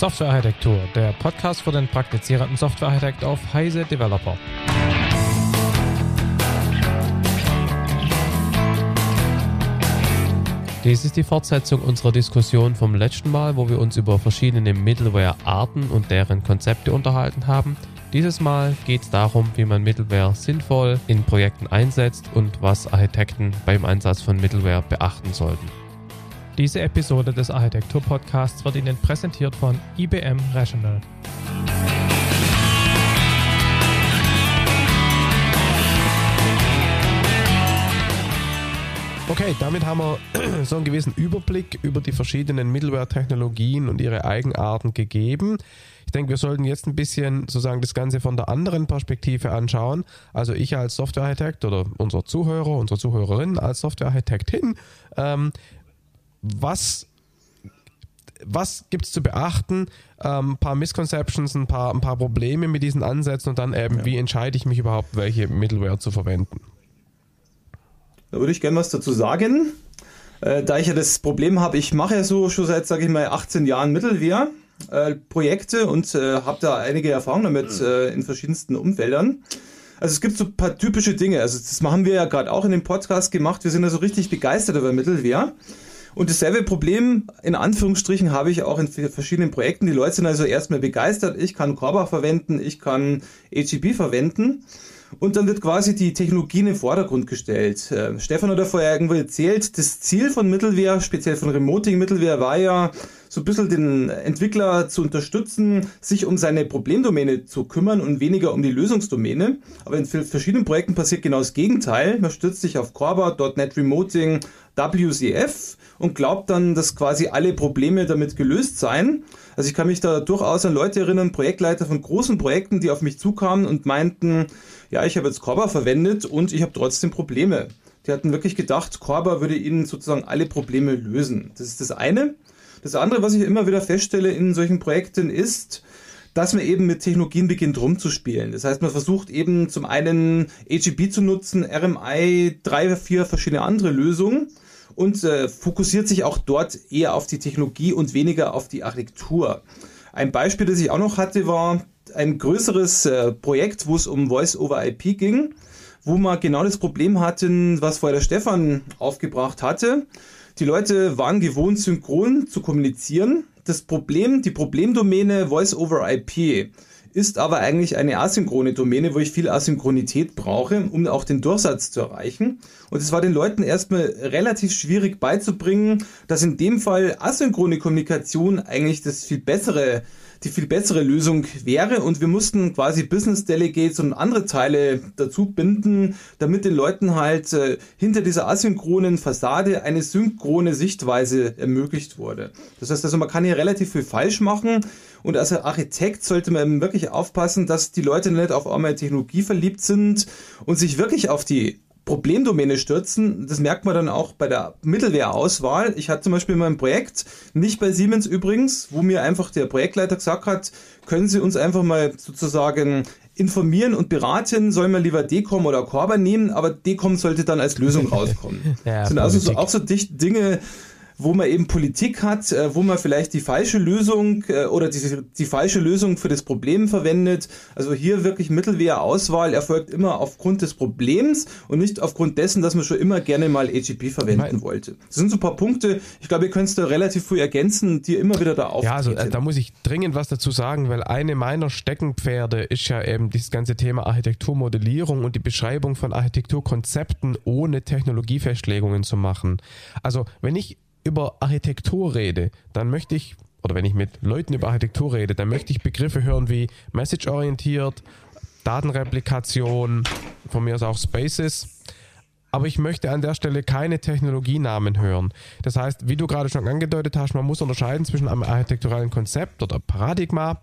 Softwarearchitektur, der Podcast für den praktizierenden Softwarearchitekt auf Heise Developer. Dies ist die Fortsetzung unserer Diskussion vom letzten Mal, wo wir uns über verschiedene Middleware-Arten und deren Konzepte unterhalten haben. Dieses Mal geht es darum, wie man Middleware sinnvoll in Projekten einsetzt und was Architekten beim Einsatz von Middleware beachten sollten. Diese Episode des Architektur-Podcasts wird Ihnen präsentiert von IBM Rational. Okay, damit haben wir so einen gewissen Überblick über die verschiedenen Middleware-Technologien und ihre Eigenarten gegeben. Ich denke, wir sollten jetzt ein bisschen sozusagen das Ganze von der anderen Perspektive anschauen. Also ich als Softwarearchitekt oder unser Zuhörer, unsere Zuhörerin als Softwarearchitektin. Ähm, was was gibt es zu beachten? Ein ähm, paar Misconceptions, ein paar, ein paar Probleme mit diesen Ansätzen und dann eben, ja. wie entscheide ich mich überhaupt, welche Middleware zu verwenden? Da würde ich gerne was dazu sagen. Äh, da ich ja das Problem habe, ich mache ja so schon seit, sage ich mal, 18 Jahren Middleware. Äh, Projekte und äh, habe da einige Erfahrungen damit mhm. äh, in verschiedensten Umfeldern. Also es gibt so ein paar typische Dinge. Also das haben wir ja gerade auch in dem Podcast gemacht. Wir sind ja so richtig begeistert über Middleware. Und dasselbe Problem, in Anführungsstrichen, habe ich auch in verschiedenen Projekten. Die Leute sind also erstmal begeistert. Ich kann Corba verwenden, ich kann AGB verwenden. Und dann wird quasi die Technologie in den Vordergrund gestellt. Äh, Stefan hat ja vorher irgendwo erzählt, das Ziel von Mittelwehr, speziell von Remoting Mittelwehr, war ja, so ein bisschen den Entwickler zu unterstützen, sich um seine Problemdomäne zu kümmern und weniger um die Lösungsdomäne. Aber in verschiedenen Projekten passiert genau das Gegenteil. Man stützt sich auf Corba, .NET Remoting, WCF und glaubt dann, dass quasi alle Probleme damit gelöst seien. Also ich kann mich da durchaus an Leute erinnern, Projektleiter von großen Projekten, die auf mich zukamen und meinten, ja, ich habe jetzt Corba verwendet und ich habe trotzdem Probleme. Die hatten wirklich gedacht, Corba würde ihnen sozusagen alle Probleme lösen. Das ist das eine. Das andere, was ich immer wieder feststelle in solchen Projekten, ist, dass man eben mit Technologien beginnt rumzuspielen. Das heißt, man versucht eben zum einen AGB zu nutzen, RMI, drei, vier verschiedene andere Lösungen und äh, fokussiert sich auch dort eher auf die Technologie und weniger auf die Architektur. Ein Beispiel, das ich auch noch hatte, war ein größeres äh, Projekt, wo es um Voice over IP ging, wo man genau das Problem hatten, was vorher der Stefan aufgebracht hatte. Die Leute waren gewohnt, synchron zu kommunizieren. Das Problem, die Problemdomäne Voice over IP ist aber eigentlich eine asynchrone Domäne, wo ich viel Asynchronität brauche, um auch den Durchsatz zu erreichen. Und es war den Leuten erstmal relativ schwierig beizubringen, dass in dem Fall asynchrone Kommunikation eigentlich das viel bessere die viel bessere Lösung wäre und wir mussten quasi Business Delegates und andere Teile dazu binden, damit den Leuten halt äh, hinter dieser asynchronen Fassade eine synchrone Sichtweise ermöglicht wurde. Das heißt also, man kann hier relativ viel falsch machen und als Architekt sollte man wirklich aufpassen, dass die Leute nicht auf einmal Technologie verliebt sind und sich wirklich auf die Problemdomäne stürzen. Das merkt man dann auch bei der Mittelwehrauswahl. Ich hatte zum Beispiel in meinem Projekt, nicht bei Siemens übrigens, wo mir einfach der Projektleiter gesagt hat, können Sie uns einfach mal sozusagen informieren und beraten, soll man lieber Decom oder Corba nehmen, aber Decom sollte dann als Lösung rauskommen. ja, das sind also so, auch so Dinge, wo man eben Politik hat, äh, wo man vielleicht die falsche Lösung äh, oder die, die falsche Lösung für das Problem verwendet. Also hier wirklich Mittelwehrauswahl erfolgt immer aufgrund des Problems und nicht aufgrund dessen, dass man schon immer gerne mal AGP verwenden Nein. wollte. Das sind so ein paar Punkte. Ich glaube, ihr könnt es da relativ früh ergänzen, die immer wieder da auftreten. Ja, also äh, da muss ich dringend was dazu sagen, weil eine meiner Steckenpferde ist ja eben dieses ganze Thema Architekturmodellierung und die Beschreibung von Architekturkonzepten ohne Technologiefestlegungen zu machen. Also wenn ich über Architektur rede, dann möchte ich, oder wenn ich mit Leuten über Architektur rede, dann möchte ich Begriffe hören wie message-orientiert, Datenreplikation, von mir aus auch Spaces. Aber ich möchte an der Stelle keine Technologienamen hören. Das heißt, wie du gerade schon angedeutet hast, man muss unterscheiden zwischen einem architekturalen Konzept oder Paradigma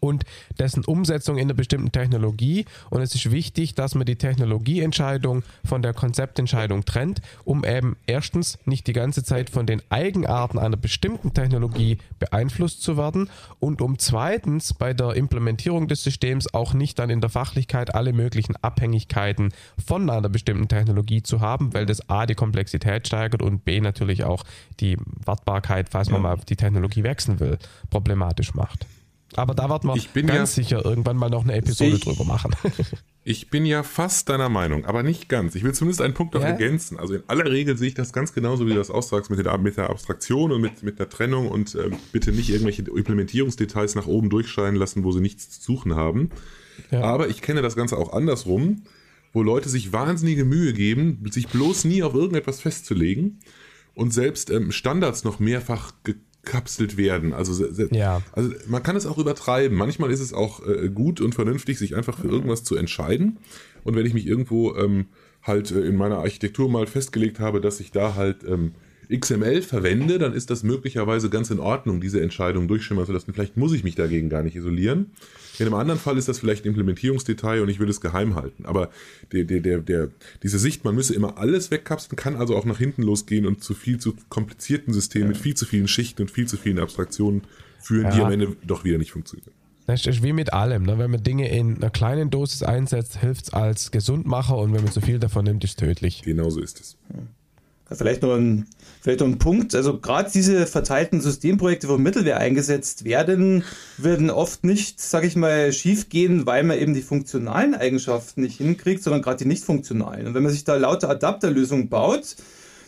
und dessen Umsetzung in einer bestimmten Technologie. Und es ist wichtig, dass man die Technologieentscheidung von der Konzeptentscheidung trennt, um eben erstens nicht die ganze Zeit von den Eigenarten einer bestimmten Technologie beeinflusst zu werden und um zweitens bei der Implementierung des Systems auch nicht dann in der Fachlichkeit alle möglichen Abhängigkeiten von einer bestimmten Technologie zu haben, weil das A die Komplexität steigert und B natürlich auch die Wartbarkeit, falls man mal die Technologie wechseln will, problematisch macht. Aber da wird man ganz ja, sicher irgendwann mal noch eine Episode ich, drüber machen. ich bin ja fast deiner Meinung, aber nicht ganz. Ich will zumindest einen Punkt noch ja? ergänzen. Also in aller Regel sehe ich das ganz genauso, wie du das aussagst, mit der, mit der Abstraktion und mit, mit der Trennung und äh, bitte nicht irgendwelche Implementierungsdetails nach oben durchscheinen lassen, wo sie nichts zu suchen haben. Ja. Aber ich kenne das Ganze auch andersrum, wo Leute sich wahnsinnige Mühe geben, sich bloß nie auf irgendetwas festzulegen und selbst ähm, Standards noch mehrfach abgekapselt werden. Also, ja. also man kann es auch übertreiben. Manchmal ist es auch äh, gut und vernünftig, sich einfach für irgendwas zu entscheiden. Und wenn ich mich irgendwo ähm, halt äh, in meiner Architektur mal festgelegt habe, dass ich da halt ähm, XML verwende, dann ist das möglicherweise ganz in Ordnung, diese Entscheidung durchschimmern zu lassen. Vielleicht muss ich mich dagegen gar nicht isolieren. In einem anderen Fall ist das vielleicht ein Implementierungsdetail und ich will es geheim halten. Aber der, der, der, der, diese Sicht, man müsse immer alles wegkapseln, kann also auch nach hinten losgehen und zu viel zu komplizierten Systemen mit viel zu vielen Schichten und viel zu vielen Abstraktionen führen, ja. die am Ende doch wieder nicht funktionieren. Das ist wie mit allem. Ne? Wenn man Dinge in einer kleinen Dosis einsetzt, hilft es als Gesundmacher und wenn man zu viel davon nimmt, ist es tödlich. Genauso ist es. Vielleicht noch ein, vielleicht noch ein Punkt. Also gerade diese verteilten Systemprojekte, wo Mittelware eingesetzt werden, werden oft nicht, sag ich mal, schief gehen, weil man eben die funktionalen Eigenschaften nicht hinkriegt, sondern gerade die nicht funktionalen. Und wenn man sich da lauter Adapterlösungen baut,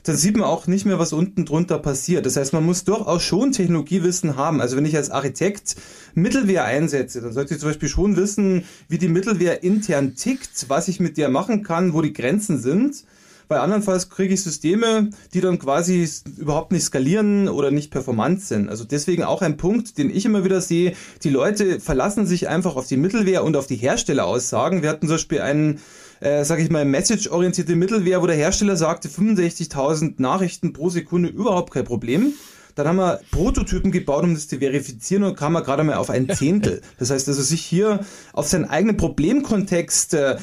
dann sieht man auch nicht mehr, was unten drunter passiert. Das heißt, man muss durchaus schon Technologiewissen haben. Also wenn ich als Architekt Mittelwehr einsetze, dann sollte ich zum Beispiel schon wissen, wie die Mittelwehr intern tickt, was ich mit der machen kann, wo die Grenzen sind bei andernfalls kriege ich Systeme, die dann quasi überhaupt nicht skalieren oder nicht performant sind. Also deswegen auch ein Punkt, den ich immer wieder sehe. Die Leute verlassen sich einfach auf die Mittelwehr und auf die Herstelleraussagen. Wir hatten zum Beispiel einen äh, sage ich mal, message-orientierte Mittelwehr, wo der Hersteller sagte, 65.000 Nachrichten pro Sekunde überhaupt kein Problem. Dann haben wir Prototypen gebaut, um das zu verifizieren und kam man gerade mal auf ein Zehntel. Das heißt also, sich hier auf seinen eigenen Problemkontext, äh,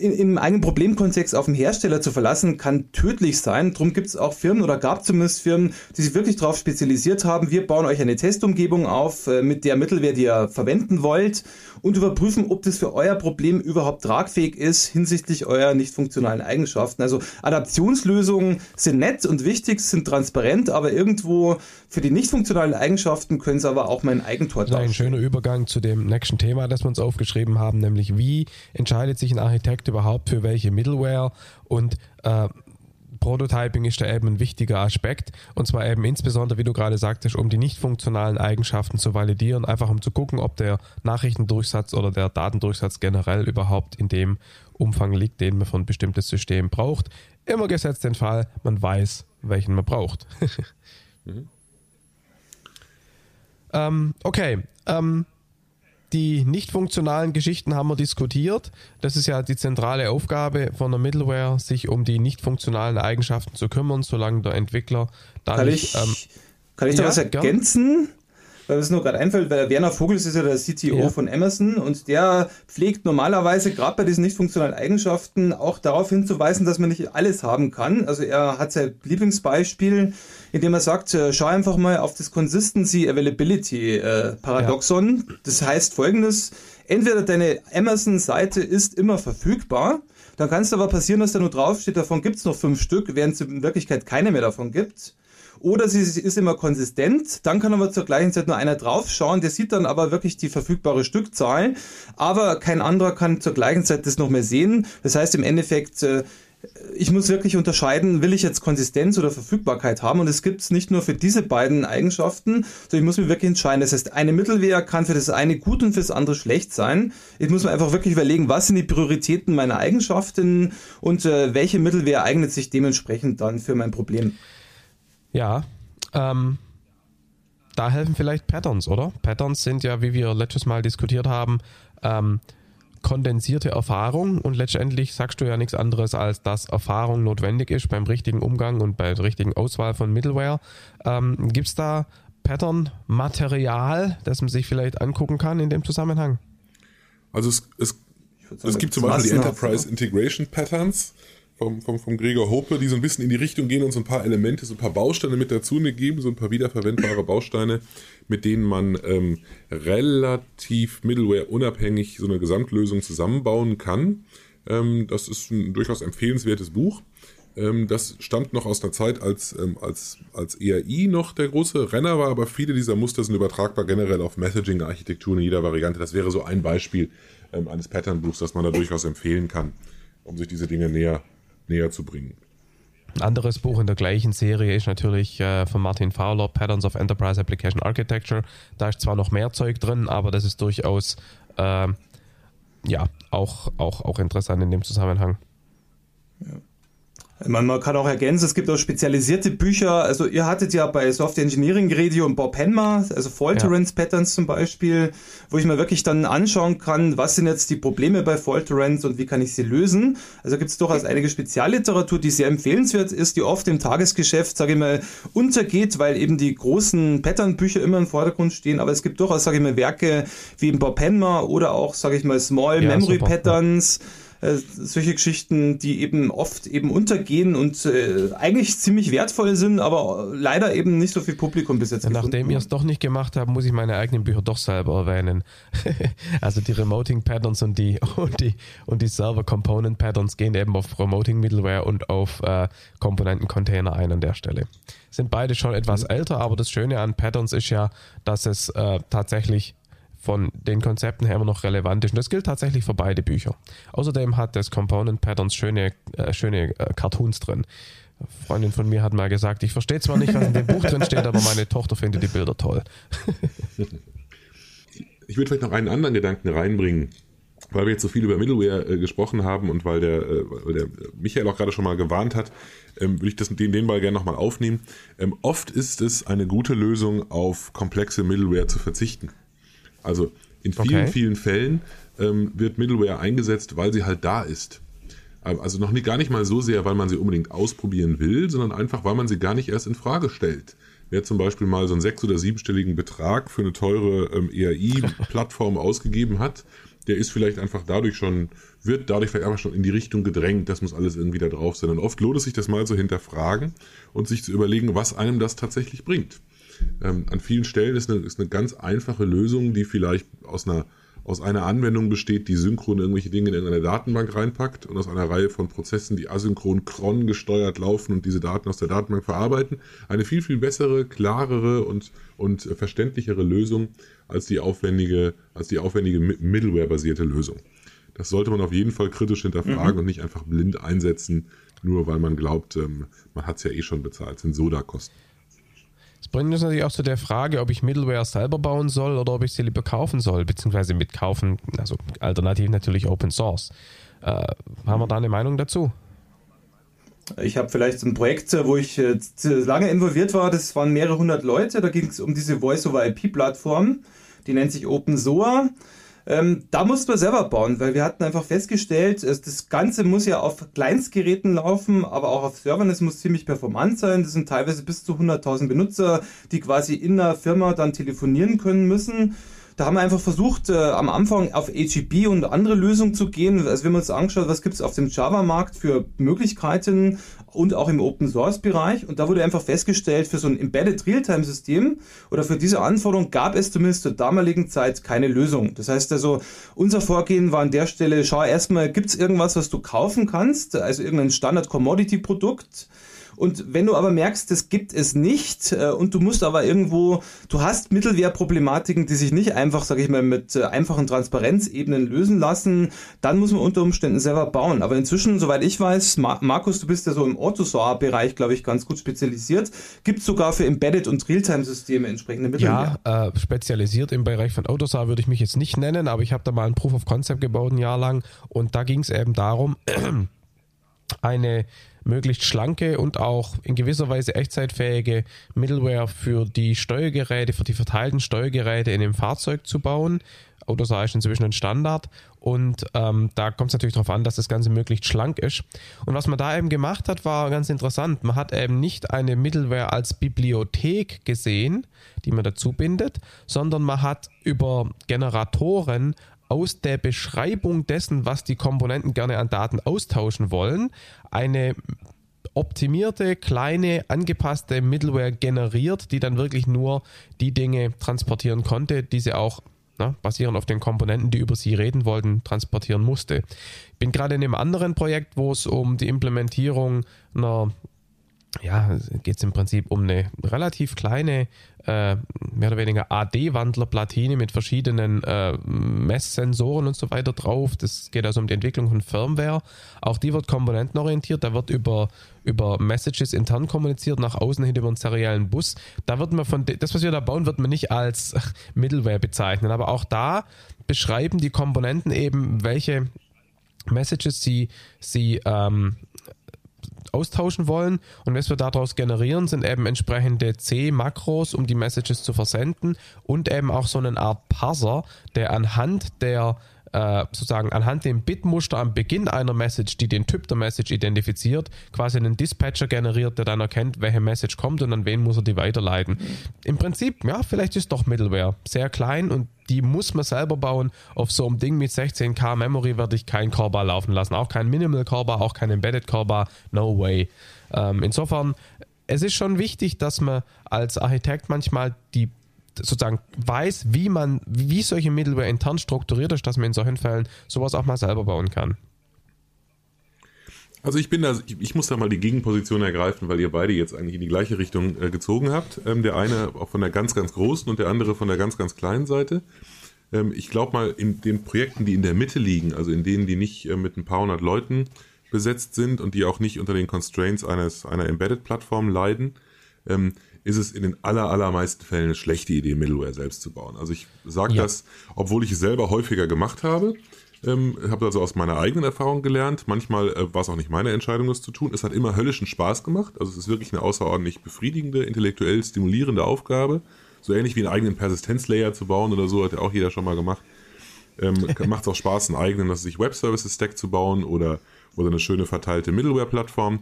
in, im eigenen Problemkontext auf den Hersteller zu verlassen, kann tödlich sein. Drum gibt es auch Firmen oder gab zumindest Firmen, die sich wirklich darauf spezialisiert haben. Wir bauen euch eine Testumgebung auf äh, mit der Mittelwehr, die ihr verwenden wollt und überprüfen, ob das für euer Problem überhaupt tragfähig ist hinsichtlich eurer nicht funktionalen Eigenschaften. Also Adaptionslösungen sind nett und wichtig, sind transparent, aber irgendwo für die nicht funktionalen Eigenschaften können sie aber auch mein Eigentor darstellen. Ein schöner Übergang zu dem nächsten Thema, das wir uns aufgeschrieben haben, nämlich wie entscheidet sich ein Architekt überhaupt für welche Middleware und äh, Prototyping ist da eben ein wichtiger Aspekt und zwar eben insbesondere, wie du gerade sagtest, um die nicht funktionalen Eigenschaften zu validieren, einfach um zu gucken, ob der Nachrichtendurchsatz oder der Datendurchsatz generell überhaupt in dem Umfang liegt, den man für ein bestimmtes System braucht. Immer gesetzt den Fall, man weiß, welchen man braucht. mhm. ähm, okay, ähm, die nicht funktionalen Geschichten haben wir diskutiert. Das ist ja die zentrale Aufgabe von der Middleware, sich um die nicht funktionalen Eigenschaften zu kümmern, solange der Entwickler da kann nicht. Ich, ähm, kann ich da ja, was ergänzen? Weil es nur gerade einfällt, weil Werner Vogels ist ja der CTO ja. von Amazon und der pflegt normalerweise gerade bei diesen nicht funktionalen Eigenschaften auch darauf hinzuweisen, dass man nicht alles haben kann. Also er hat sein Lieblingsbeispiel, indem er sagt, äh, schau einfach mal auf das Consistency Availability äh, Paradoxon. Ja. Das heißt folgendes, entweder deine Amazon-Seite ist immer verfügbar, dann kann es aber passieren, dass da nur draufsteht, davon gibt es noch fünf Stück, während es in Wirklichkeit keine mehr davon gibt. Oder sie ist immer konsistent, dann kann aber zur gleichen Zeit nur einer draufschauen, der sieht dann aber wirklich die verfügbare Stückzahl, aber kein anderer kann zur gleichen Zeit das noch mehr sehen. Das heißt im Endeffekt, äh, ich muss wirklich unterscheiden, will ich jetzt Konsistenz oder Verfügbarkeit haben? Und es gibt es nicht nur für diese beiden Eigenschaften, sondern ich muss mir wirklich entscheiden. Das heißt, eine Mittelwehr kann für das eine gut und für das andere schlecht sein. Ich muss mir einfach wirklich überlegen, was sind die Prioritäten meiner Eigenschaften und äh, welche Mittelwehr eignet sich dementsprechend dann für mein Problem. Ja, ähm, da helfen vielleicht Patterns, oder? Patterns sind ja, wie wir letztes Mal diskutiert haben, ähm, kondensierte Erfahrung und letztendlich sagst du ja nichts anderes, als dass Erfahrung notwendig ist beim richtigen Umgang und bei der richtigen Auswahl von Middleware. Ähm, Gibt es da Pattern-Material, das man sich vielleicht angucken kann in dem Zusammenhang? Also es, es, es gibt zum Beispiel die Enterprise Integration Patterns vom, vom, vom Gregor Hope, die so ein bisschen in die Richtung gehen und so ein paar Elemente, so ein paar Bausteine mit dazu geben, so ein paar wiederverwendbare Bausteine, mit denen man ähm, relativ Middleware unabhängig so eine Gesamtlösung zusammenbauen kann. Ähm, das ist ein durchaus empfehlenswertes Buch. Ähm, das stammt noch aus einer Zeit, als, ähm, als, als ERI noch der große Renner war, aber viele dieser Muster sind übertragbar generell auf Messaging-Architekturen in jeder Variante. Das wäre so ein Beispiel ähm, eines Pattern-Buchs, das man da durchaus empfehlen kann, um sich diese Dinge näher, näher zu bringen. Ein anderes Buch in der gleichen Serie ist natürlich äh, von Martin Fowler, Patterns of Enterprise Application Architecture. Da ist zwar noch mehr Zeug drin, aber das ist durchaus äh, ja, auch, auch, auch interessant in dem Zusammenhang. Ja. Man, man kann auch ergänzen, es gibt auch spezialisierte Bücher. Also ihr hattet ja bei Software Engineering Radio und Bob Henmer, also Fault Tolerance ja. Patterns zum Beispiel, wo ich mir wirklich dann anschauen kann, was sind jetzt die Probleme bei Fault Tolerance und wie kann ich sie lösen. Also gibt es durchaus einige Spezialliteratur, die sehr empfehlenswert ist, die oft im Tagesgeschäft, sage ich mal, untergeht, weil eben die großen Pattern-Bücher immer im Vordergrund stehen. Aber es gibt durchaus, sage ich mal, Werke wie Bob Henmer oder auch, sage ich mal, Small ja, Memory super. Patterns. Ja äh, solche Geschichten, die eben oft eben untergehen und äh, eigentlich ziemlich wertvoll sind, aber leider eben nicht so viel Publikum bis jetzt. Nachdem ihr es doch nicht gemacht habt, muss ich meine eigenen Bücher doch selber erwähnen. also die Remoting Patterns und die und die und die Server Component Patterns gehen eben auf Remoting Middleware und auf äh, Komponenten Container ein an der Stelle. Sind beide schon etwas mhm. älter, aber das Schöne an Patterns ist ja, dass es äh, tatsächlich von den Konzepten her immer noch relevant ist. Und das gilt tatsächlich für beide Bücher. Außerdem hat das Component Patterns schöne, äh, schöne äh, Cartoons drin. Eine Freundin von mir hat mal gesagt, ich verstehe zwar nicht, was in dem Buch drin steht, aber meine Tochter findet die Bilder toll. ich würde vielleicht noch einen anderen Gedanken reinbringen, weil wir jetzt so viel über Middleware äh, gesprochen haben und weil der, äh, weil der Michael auch gerade schon mal gewarnt hat, ähm, würde ich das, den, den Ball gerne nochmal aufnehmen. Ähm, oft ist es eine gute Lösung, auf komplexe Middleware zu verzichten. Also in vielen, okay. vielen Fällen ähm, wird Middleware eingesetzt, weil sie halt da ist. Ähm, also noch nicht, gar nicht mal so sehr, weil man sie unbedingt ausprobieren will, sondern einfach, weil man sie gar nicht erst in Frage stellt. Wer zum Beispiel mal so einen sechs- oder siebenstelligen Betrag für eine teure ähm, ERI-Plattform ausgegeben hat, der ist vielleicht einfach dadurch schon, wird dadurch vielleicht einfach schon in die Richtung gedrängt, das muss alles irgendwie da drauf sein. Und oft lohnt es sich das mal zu hinterfragen und sich zu überlegen, was einem das tatsächlich bringt. Ähm, an vielen Stellen ist eine, ist eine ganz einfache Lösung, die vielleicht aus einer, aus einer Anwendung besteht, die synchron irgendwelche Dinge in irgendeine Datenbank reinpackt und aus einer Reihe von Prozessen, die asynchron cron gesteuert laufen und diese Daten aus der Datenbank verarbeiten, eine viel, viel bessere, klarere und, und verständlichere Lösung als die aufwendige, als die aufwendige Middleware-basierte Lösung. Das sollte man auf jeden Fall kritisch hinterfragen mhm. und nicht einfach blind einsetzen, nur weil man glaubt, ähm, man hat es ja eh schon bezahlt, sind Soda-Kosten. Das bringt uns natürlich auch zu der Frage, ob ich Middleware selber bauen soll oder ob ich sie lieber kaufen soll, beziehungsweise mitkaufen, also alternativ natürlich Open Source. Äh, haben wir da eine Meinung dazu? Ich habe vielleicht ein Projekt, wo ich äh, lange involviert war, das waren mehrere hundert Leute, da ging es um diese Voice-over-IP-Plattform, die nennt sich OpenSOA. Ähm, da mussten wir selber bauen, weil wir hatten einfach festgestellt, das Ganze muss ja auf Kleinstgeräten laufen, aber auch auf Servern. Es muss ziemlich performant sein. Das sind teilweise bis zu 100.000 Benutzer, die quasi in der Firma dann telefonieren können müssen. Da haben wir einfach versucht, äh, am Anfang auf HEB und andere Lösungen zu gehen. Also wir haben uns angeschaut, was gibt es auf dem Java-Markt für Möglichkeiten und auch im Open-Source-Bereich. Und da wurde einfach festgestellt, für so ein Embedded Realtime-System oder für diese Anforderung gab es zumindest zur damaligen Zeit keine Lösung. Das heißt also, unser Vorgehen war an der Stelle, schau erstmal, gibt es irgendwas, was du kaufen kannst, also irgendein Standard-Commodity-Produkt, und wenn du aber merkst, das gibt es nicht äh, und du musst aber irgendwo, du hast Mittelwehrproblematiken, die sich nicht einfach, sage ich mal, mit äh, einfachen Transparenzebenen lösen lassen, dann muss man unter Umständen selber bauen. Aber inzwischen, soweit ich weiß, Mar Markus, du bist ja so im Autosar-Bereich, glaube ich, ganz gut spezialisiert, gibt es sogar für Embedded- und Realtime-Systeme entsprechende Mittelwehr. Ja, äh, spezialisiert im Bereich von Autosar würde ich mich jetzt nicht nennen, aber ich habe da mal ein Proof of Concept gebaut ein Jahr lang und da ging es eben darum, eine möglichst schlanke und auch in gewisser Weise echtzeitfähige Middleware für die Steuergeräte, für die verteilten Steuergeräte in dem Fahrzeug zu bauen. Autosar ist inzwischen ein Standard und ähm, da kommt es natürlich darauf an, dass das Ganze möglichst schlank ist. Und was man da eben gemacht hat, war ganz interessant. Man hat eben nicht eine Middleware als Bibliothek gesehen, die man dazu bindet, sondern man hat über Generatoren aus der Beschreibung dessen, was die Komponenten gerne an Daten austauschen wollen, eine optimierte, kleine, angepasste Middleware generiert, die dann wirklich nur die Dinge transportieren konnte, die sie auch ne, basierend auf den Komponenten, die über sie reden wollten, transportieren musste. Ich bin gerade in einem anderen Projekt, wo es um die Implementierung einer ja, geht es im Prinzip um eine relativ kleine, äh, mehr oder weniger AD-Wandlerplatine mit verschiedenen äh, Messsensoren und so weiter drauf. Das geht also um die Entwicklung von Firmware. Auch die wird komponentenorientiert. Da wird über, über Messages intern kommuniziert, nach außen hin über einen seriellen Bus. Da wird man von, das, was wir da bauen, wird man nicht als Middleware bezeichnen. Aber auch da beschreiben die Komponenten eben, welche Messages sie, sie ähm, austauschen wollen. Und was wir daraus generieren, sind eben entsprechende C-Makros, um die Messages zu versenden und eben auch so eine Art Parser, der anhand der äh, sozusagen anhand dem Bitmuster am Beginn einer Message, die den Typ der Message identifiziert, quasi einen Dispatcher generiert, der dann erkennt, welche Message kommt und an wen muss er die weiterleiten. Im Prinzip, ja, vielleicht ist doch Middleware sehr klein und die muss man selber bauen. Auf so einem Ding mit 16K Memory werde ich kein Corba laufen lassen. Auch kein Minimal Corba, auch kein Embedded Corba. No way. Ähm, insofern, es ist schon wichtig, dass man als Architekt manchmal die sozusagen weiß, wie man, wie solche Middleware intern strukturiert ist, dass man in solchen Fällen sowas auch mal selber bauen kann. Also ich bin da, ich, muss da mal die Gegenposition ergreifen, weil ihr beide jetzt eigentlich in die gleiche Richtung äh, gezogen habt. Ähm, der eine auch von der ganz, ganz großen und der andere von der ganz, ganz kleinen Seite. Ähm, ich glaube mal, in den Projekten, die in der Mitte liegen, also in denen, die nicht äh, mit ein paar hundert Leuten besetzt sind und die auch nicht unter den Constraints eines, einer Embedded-Plattform leiden, ähm, ist es in den aller, allermeisten Fällen eine schlechte Idee, Middleware selbst zu bauen. Also ich sage ja. das, obwohl ich es selber häufiger gemacht habe. Ähm, habe also aus meiner eigenen Erfahrung gelernt. Manchmal äh, war es auch nicht meine Entscheidung, das zu tun. Es hat immer höllischen Spaß gemacht. Also es ist wirklich eine außerordentlich befriedigende, intellektuell stimulierende Aufgabe. So ähnlich wie einen eigenen Persistenzlayer zu bauen oder so, hat ja auch jeder schon mal gemacht. Ähm, Macht es auch Spaß, einen eigenen, dass sich Web Services Stack zu bauen oder, oder eine schöne verteilte Middleware-Plattform.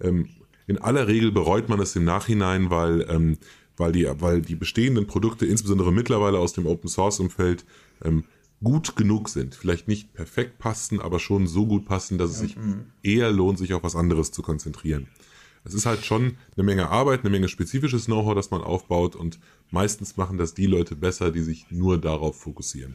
Ähm, in aller Regel bereut man es im Nachhinein, weil, ähm, weil, die, weil die bestehenden Produkte, insbesondere mittlerweile aus dem Open Source Umfeld, ähm, gut genug sind. Vielleicht nicht perfekt passen, aber schon so gut passen, dass es sich eher lohnt, sich auf was anderes zu konzentrieren. Es ist halt schon eine Menge Arbeit, eine Menge spezifisches Know-how, das man aufbaut und meistens machen das die Leute besser, die sich nur darauf fokussieren.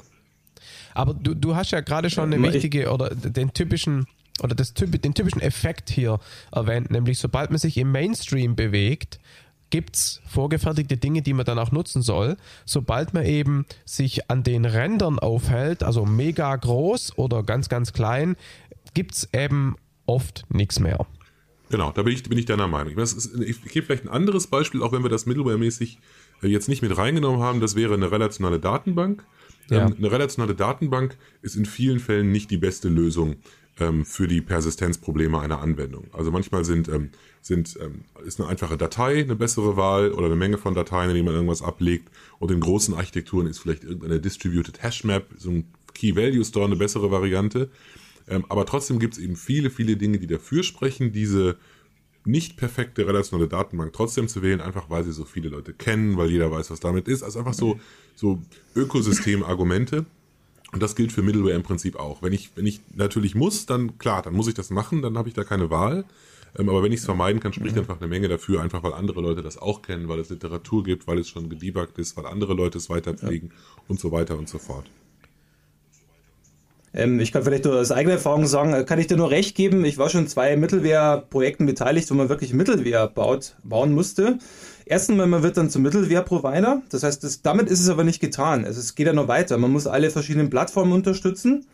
Aber du, du hast ja gerade schon eine wichtige oder den typischen oder das, den typischen Effekt hier erwähnt, nämlich sobald man sich im Mainstream bewegt, gibt es vorgefertigte Dinge, die man dann auch nutzen soll. Sobald man eben sich an den Rändern aufhält, also mega groß oder ganz, ganz klein, gibt es eben oft nichts mehr. Genau, da bin ich, bin ich deiner Meinung. Ist, ich gebe vielleicht ein anderes Beispiel, auch wenn wir das Middleware-mäßig äh, jetzt nicht mit reingenommen haben. Das wäre eine relationale Datenbank. Ja. Ähm, eine relationale Datenbank ist in vielen Fällen nicht die beste Lösung ähm, für die Persistenzprobleme einer Anwendung. Also manchmal sind, ähm, sind, ähm, ist eine einfache Datei eine bessere Wahl oder eine Menge von Dateien, in denen man irgendwas ablegt. Und in großen Architekturen ist vielleicht irgendeine Distributed Hash Map, so ein Key Value Store eine bessere Variante. Ähm, aber trotzdem gibt es eben viele, viele Dinge, die dafür sprechen, diese nicht perfekte relationale Datenbank trotzdem zu wählen, einfach weil sie so viele Leute kennen, weil jeder weiß, was damit ist. Also einfach so, so Ökosystem-Argumente. Und das gilt für Middleware im Prinzip auch. Wenn ich, wenn ich natürlich muss, dann klar, dann muss ich das machen, dann habe ich da keine Wahl. Ähm, aber wenn ich es vermeiden kann, spricht mhm. einfach eine Menge dafür, einfach weil andere Leute das auch kennen, weil es Literatur gibt, weil es schon gedebuggt ist, weil andere Leute es weiterpflegen ja. und so weiter und so fort. Ähm, ich kann vielleicht nur aus eigener Erfahrung sagen, äh, kann ich dir nur recht geben. Ich war schon zwei Mittelwehr-Projekten beteiligt, wo man wirklich Mittelwehr baut, bauen musste. Erstens man wird dann zum Mittelwehr-Provider. Das heißt, das, damit ist es aber nicht getan. Also es geht ja noch weiter. Man muss alle verschiedenen Plattformen unterstützen.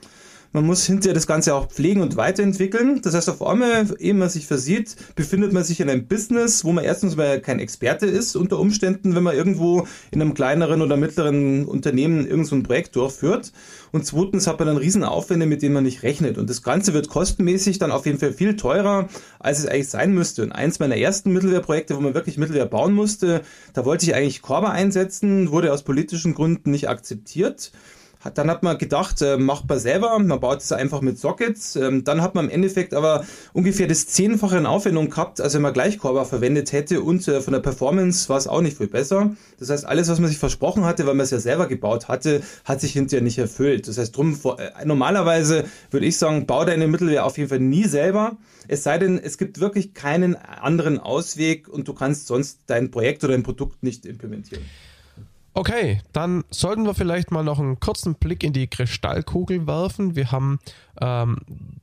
Man muss hinterher das Ganze auch pflegen und weiterentwickeln. Das heißt, auf einmal, ehe man sich versieht, befindet man sich in einem Business, wo man erstens mal kein Experte ist, unter Umständen, wenn man irgendwo in einem kleineren oder mittleren Unternehmen irgend so ein Projekt durchführt. Und zweitens hat man dann riesen Aufwände, mit denen man nicht rechnet. Und das Ganze wird kostenmäßig dann auf jeden Fall viel teurer, als es eigentlich sein müsste. Und eins meiner ersten Mittelwehrprojekte, wo man wirklich Mittelwehr bauen musste, da wollte ich eigentlich Korba einsetzen, wurde aus politischen Gründen nicht akzeptiert dann hat man gedacht, äh, macht man selber, man baut es einfach mit Sockets. Ähm, dann hat man im Endeffekt aber ungefähr das Zehnfache in Aufwendung gehabt, als wenn man Gleichkorber verwendet hätte und äh, von der Performance war es auch nicht viel besser. Das heißt, alles, was man sich versprochen hatte, weil man es ja selber gebaut hatte, hat sich hinterher nicht erfüllt. Das heißt, drum, äh, normalerweise würde ich sagen, bau deine Mittelware auf jeden Fall nie selber. Es sei denn, es gibt wirklich keinen anderen Ausweg und du kannst sonst dein Projekt oder dein Produkt nicht implementieren. Okay, dann sollten wir vielleicht mal noch einen kurzen Blick in die Kristallkugel werfen. Wir haben ähm,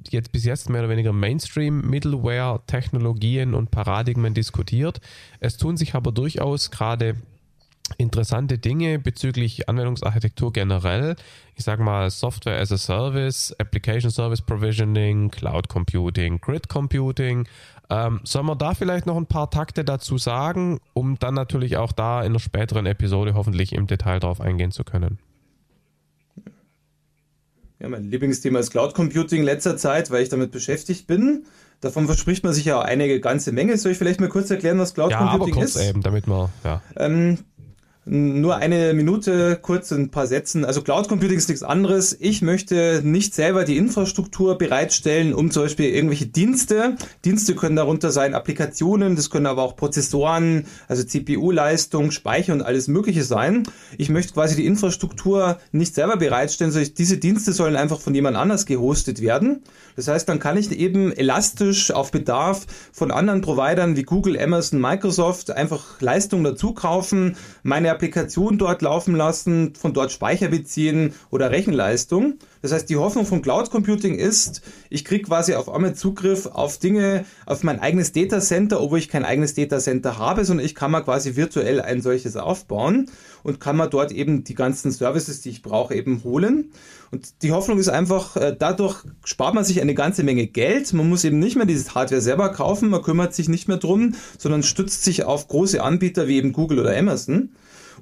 jetzt bis jetzt mehr oder weniger Mainstream-Middleware-Technologien und Paradigmen diskutiert. Es tun sich aber durchaus gerade interessante Dinge bezüglich Anwendungsarchitektur generell. Ich sage mal Software as a Service, Application Service Provisioning, Cloud Computing, Grid Computing. Ähm, sollen wir da vielleicht noch ein paar Takte dazu sagen, um dann natürlich auch da in einer späteren Episode hoffentlich im Detail darauf eingehen zu können? Ja, mein Lieblingsthema ist Cloud Computing in letzter Zeit, weil ich damit beschäftigt bin. Davon verspricht man sich ja eine ganze Menge. Soll ich vielleicht mal kurz erklären, was Cloud ja, Computing aber kurz ist? Eben, damit man, ja. Ähm, nur eine Minute, kurz ein paar Sätzen. Also Cloud Computing ist nichts anderes. Ich möchte nicht selber die Infrastruktur bereitstellen, um zum Beispiel irgendwelche Dienste. Dienste können darunter sein Applikationen, das können aber auch Prozessoren, also CPU-Leistung, Speicher und alles Mögliche sein. Ich möchte quasi die Infrastruktur nicht selber bereitstellen, sondern diese Dienste sollen einfach von jemand anders gehostet werden. Das heißt, dann kann ich eben elastisch auf Bedarf von anderen Providern wie Google, Amazon, Microsoft einfach Leistung dazu kaufen, meine Applikation dort laufen lassen, von dort Speicher beziehen oder Rechenleistung. Das heißt, die Hoffnung von Cloud Computing ist, ich kriege quasi auf einmal Zugriff auf Dinge, auf mein eigenes Data Center, obwohl ich kein eigenes Data Center habe, sondern ich kann mal quasi virtuell ein solches aufbauen und kann man dort eben die ganzen Services, die ich brauche, eben holen. Und die Hoffnung ist einfach, äh, dadurch spart man sich eine ganze Menge Geld. Man muss eben nicht mehr dieses Hardware selber kaufen, man kümmert sich nicht mehr drum, sondern stützt sich auf große Anbieter wie eben Google oder Amazon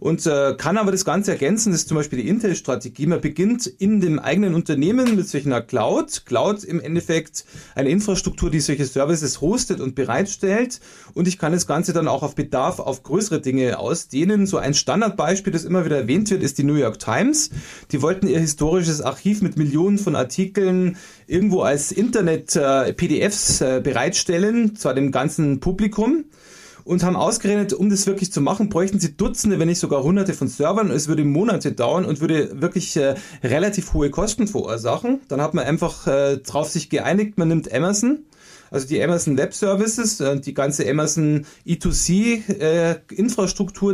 und äh, kann aber das Ganze ergänzen. Das ist zum Beispiel die Intel-Strategie. Man beginnt in dem eigenen Unternehmen mit solch einer Cloud. Cloud im Endeffekt eine Infrastruktur, die solche Services hostet und bereitstellt. Und ich kann das Ganze dann auch auf Bedarf auf größere Dinge ausdehnen. So ein Standardbeispiel, das immer wieder erwähnt wird, ist die New York Times. Die wollten ihr historisches Archiv mit Millionen von Artikeln irgendwo als Internet-PDFs äh, äh, bereitstellen, zwar dem ganzen Publikum und haben ausgerechnet, um das wirklich zu machen, bräuchten sie Dutzende, wenn nicht sogar Hunderte von Servern. Es würde Monate dauern und würde wirklich äh, relativ hohe Kosten verursachen. Dann hat man einfach äh, drauf sich geeinigt, man nimmt Amazon also die Amazon Web Services, äh, die ganze Amazon E2C äh,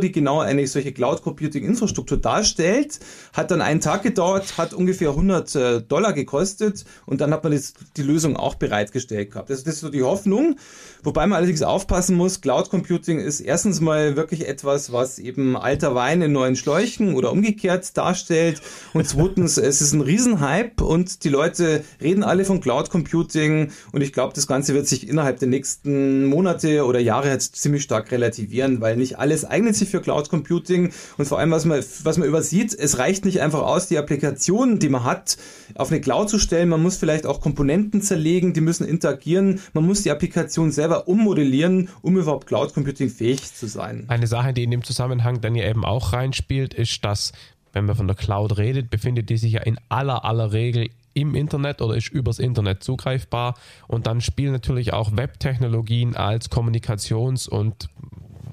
die genau eine solche Cloud Computing Infrastruktur darstellt, hat dann einen Tag gedauert, hat ungefähr 100 äh, Dollar gekostet und dann hat man das, die Lösung auch bereitgestellt gehabt. Also das ist so die Hoffnung, wobei man allerdings aufpassen muss, Cloud Computing ist erstens mal wirklich etwas, was eben alter Wein in neuen Schläuchen oder umgekehrt darstellt und zweitens, es ist ein Riesenhype und die Leute reden alle von Cloud Computing und ich glaube, das Ganze Ganze wird sich innerhalb der nächsten Monate oder Jahre jetzt ziemlich stark relativieren, weil nicht alles eignet sich für Cloud Computing und vor allem, was man, was man übersieht, es reicht nicht einfach aus, die Applikationen, die man hat, auf eine Cloud zu stellen. Man muss vielleicht auch Komponenten zerlegen, die müssen interagieren. Man muss die Applikation selber ummodellieren, um überhaupt Cloud Computing fähig zu sein. Eine Sache, die in dem Zusammenhang dann ja eben auch reinspielt, ist, dass wenn man von der Cloud redet, befindet die sich ja in aller aller Regel im Internet oder ist übers Internet zugreifbar. Und dann spielen natürlich auch Web-Technologien als Kommunikations- und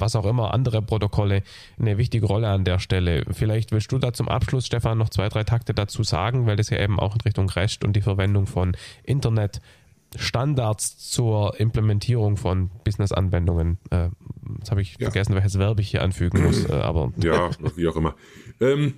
was auch immer, andere Protokolle eine wichtige Rolle an der Stelle. Vielleicht willst du da zum Abschluss, Stefan, noch zwei, drei Takte dazu sagen, weil das ja eben auch in Richtung REST und die Verwendung von Internet Standards zur Implementierung von Business-Anwendungen. Äh, jetzt habe ich ja. vergessen, welches Verb ich hier anfügen muss, äh, aber. Ja, wie auch immer. Ähm,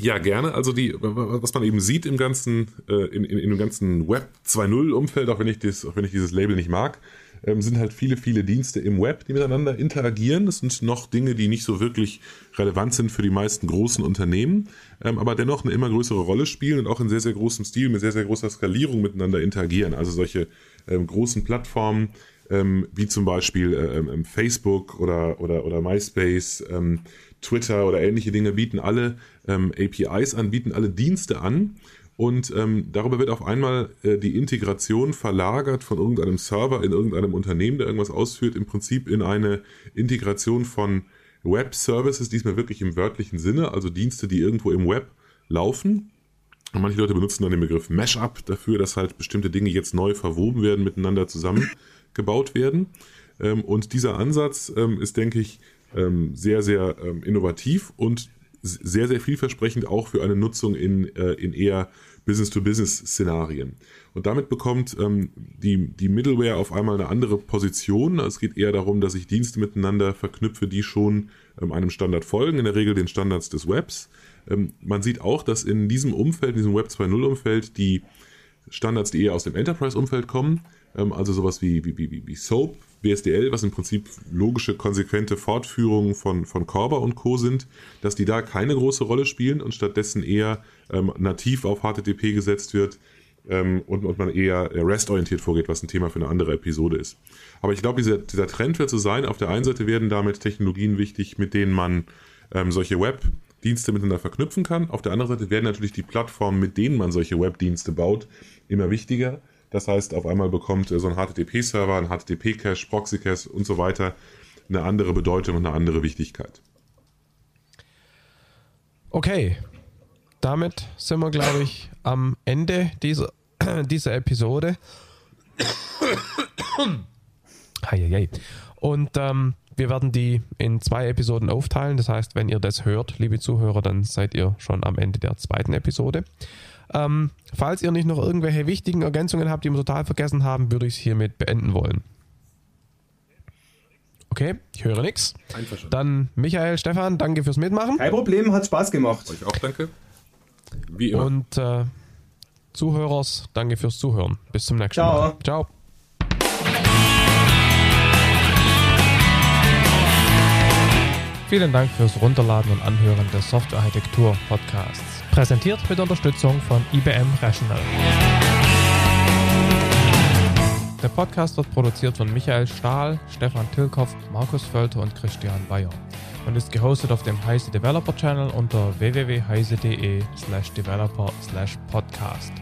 ja, gerne. Also die, was man eben sieht im ganzen, äh, in, in, in, dem ganzen Web 2.0 Umfeld, auch wenn ich auch wenn ich dieses Label nicht mag, ähm, sind halt viele, viele Dienste im Web, die miteinander interagieren. Das sind noch Dinge, die nicht so wirklich relevant sind für die meisten großen Unternehmen, ähm, aber dennoch eine immer größere Rolle spielen und auch in sehr, sehr großem Stil, mit sehr, sehr großer Skalierung miteinander interagieren. Also solche ähm, großen Plattformen, ähm, wie zum Beispiel äh, ähm, Facebook oder, oder, oder MySpace, ähm, Twitter oder ähnliche Dinge bieten alle ähm, APIs an, bieten alle Dienste an. Und ähm, darüber wird auf einmal äh, die Integration verlagert von irgendeinem Server in irgendeinem Unternehmen, der irgendwas ausführt, im Prinzip in eine Integration von Web-Services, diesmal wirklich im wörtlichen Sinne, also Dienste, die irgendwo im Web laufen. Und manche Leute benutzen dann den Begriff Mashup dafür, dass halt bestimmte Dinge jetzt neu verwoben werden, miteinander zusammengebaut werden. Ähm, und dieser Ansatz ähm, ist, denke ich, ähm, sehr, sehr innovativ und sehr, sehr vielversprechend auch für eine Nutzung in, äh, in eher Business-to-Business-Szenarien. Und damit bekommt ähm, die, die Middleware auf einmal eine andere Position. Es geht eher darum, dass ich Dienste miteinander verknüpfe, die schon ähm, einem Standard folgen, in der Regel den Standards des Webs. Ähm, man sieht auch, dass in diesem Umfeld, in diesem Web 2.0 Umfeld, die Standards, die eher aus dem Enterprise-Umfeld kommen, also sowas wie, wie, wie, wie SOAP, WSDL, was im Prinzip logische, konsequente Fortführungen von, von Corba und Co. sind, dass die da keine große Rolle spielen und stattdessen eher ähm, nativ auf HTTP gesetzt wird ähm, und, und man eher REST-orientiert vorgeht, was ein Thema für eine andere Episode ist. Aber ich glaube, dieser, dieser Trend wird so sein, auf der einen Seite werden damit Technologien wichtig, mit denen man ähm, solche Web-Dienste miteinander verknüpfen kann. Auf der anderen Seite werden natürlich die Plattformen, mit denen man solche Web-Dienste baut, immer wichtiger das heißt, auf einmal bekommt so ein HTTP-Server, ein HTTP-Cache, Proxy-Cache und so weiter eine andere Bedeutung und eine andere Wichtigkeit. Okay, damit sind wir, glaube ich, am Ende dieser, dieser Episode. Heieiei. Und ähm, wir werden die in zwei Episoden aufteilen. Das heißt, wenn ihr das hört, liebe Zuhörer, dann seid ihr schon am Ende der zweiten Episode. Ähm, falls ihr nicht noch irgendwelche wichtigen Ergänzungen habt, die wir total vergessen haben, würde ich es hiermit beenden wollen. Okay, ich höre nichts. Dann Michael, Stefan, danke fürs Mitmachen. Kein Problem, hat Spaß gemacht. Euch auch danke. Wie immer. Und äh, Zuhörers, danke fürs Zuhören. Bis zum nächsten Ciao. Mal. Ciao. Vielen Dank fürs Runterladen und Anhören des Softwarearchitektur Podcasts. Präsentiert mit Unterstützung von IBM Rational. Der Podcast wird produziert von Michael Stahl, Stefan Tilkoff, Markus Völter und Christian Bayer und ist gehostet auf dem Heise Developer Channel unter www.heise.de slash developer slash podcast.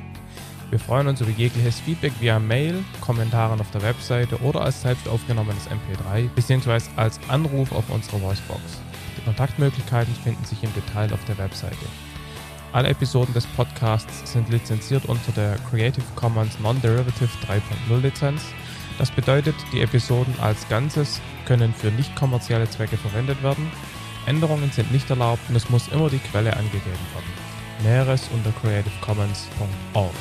Wir freuen uns über jegliches Feedback via Mail, Kommentaren auf der Webseite oder als selbst aufgenommenes MP3 bzw. als Anruf auf unserer Voicebox. Die Kontaktmöglichkeiten finden sich im Detail auf der Webseite. Alle Episoden des Podcasts sind lizenziert unter der Creative Commons Non-Derivative 3.0 Lizenz. Das bedeutet, die Episoden als Ganzes können für nicht kommerzielle Zwecke verwendet werden. Änderungen sind nicht erlaubt und es muss immer die Quelle angegeben werden. Näheres unter creativecommons.org.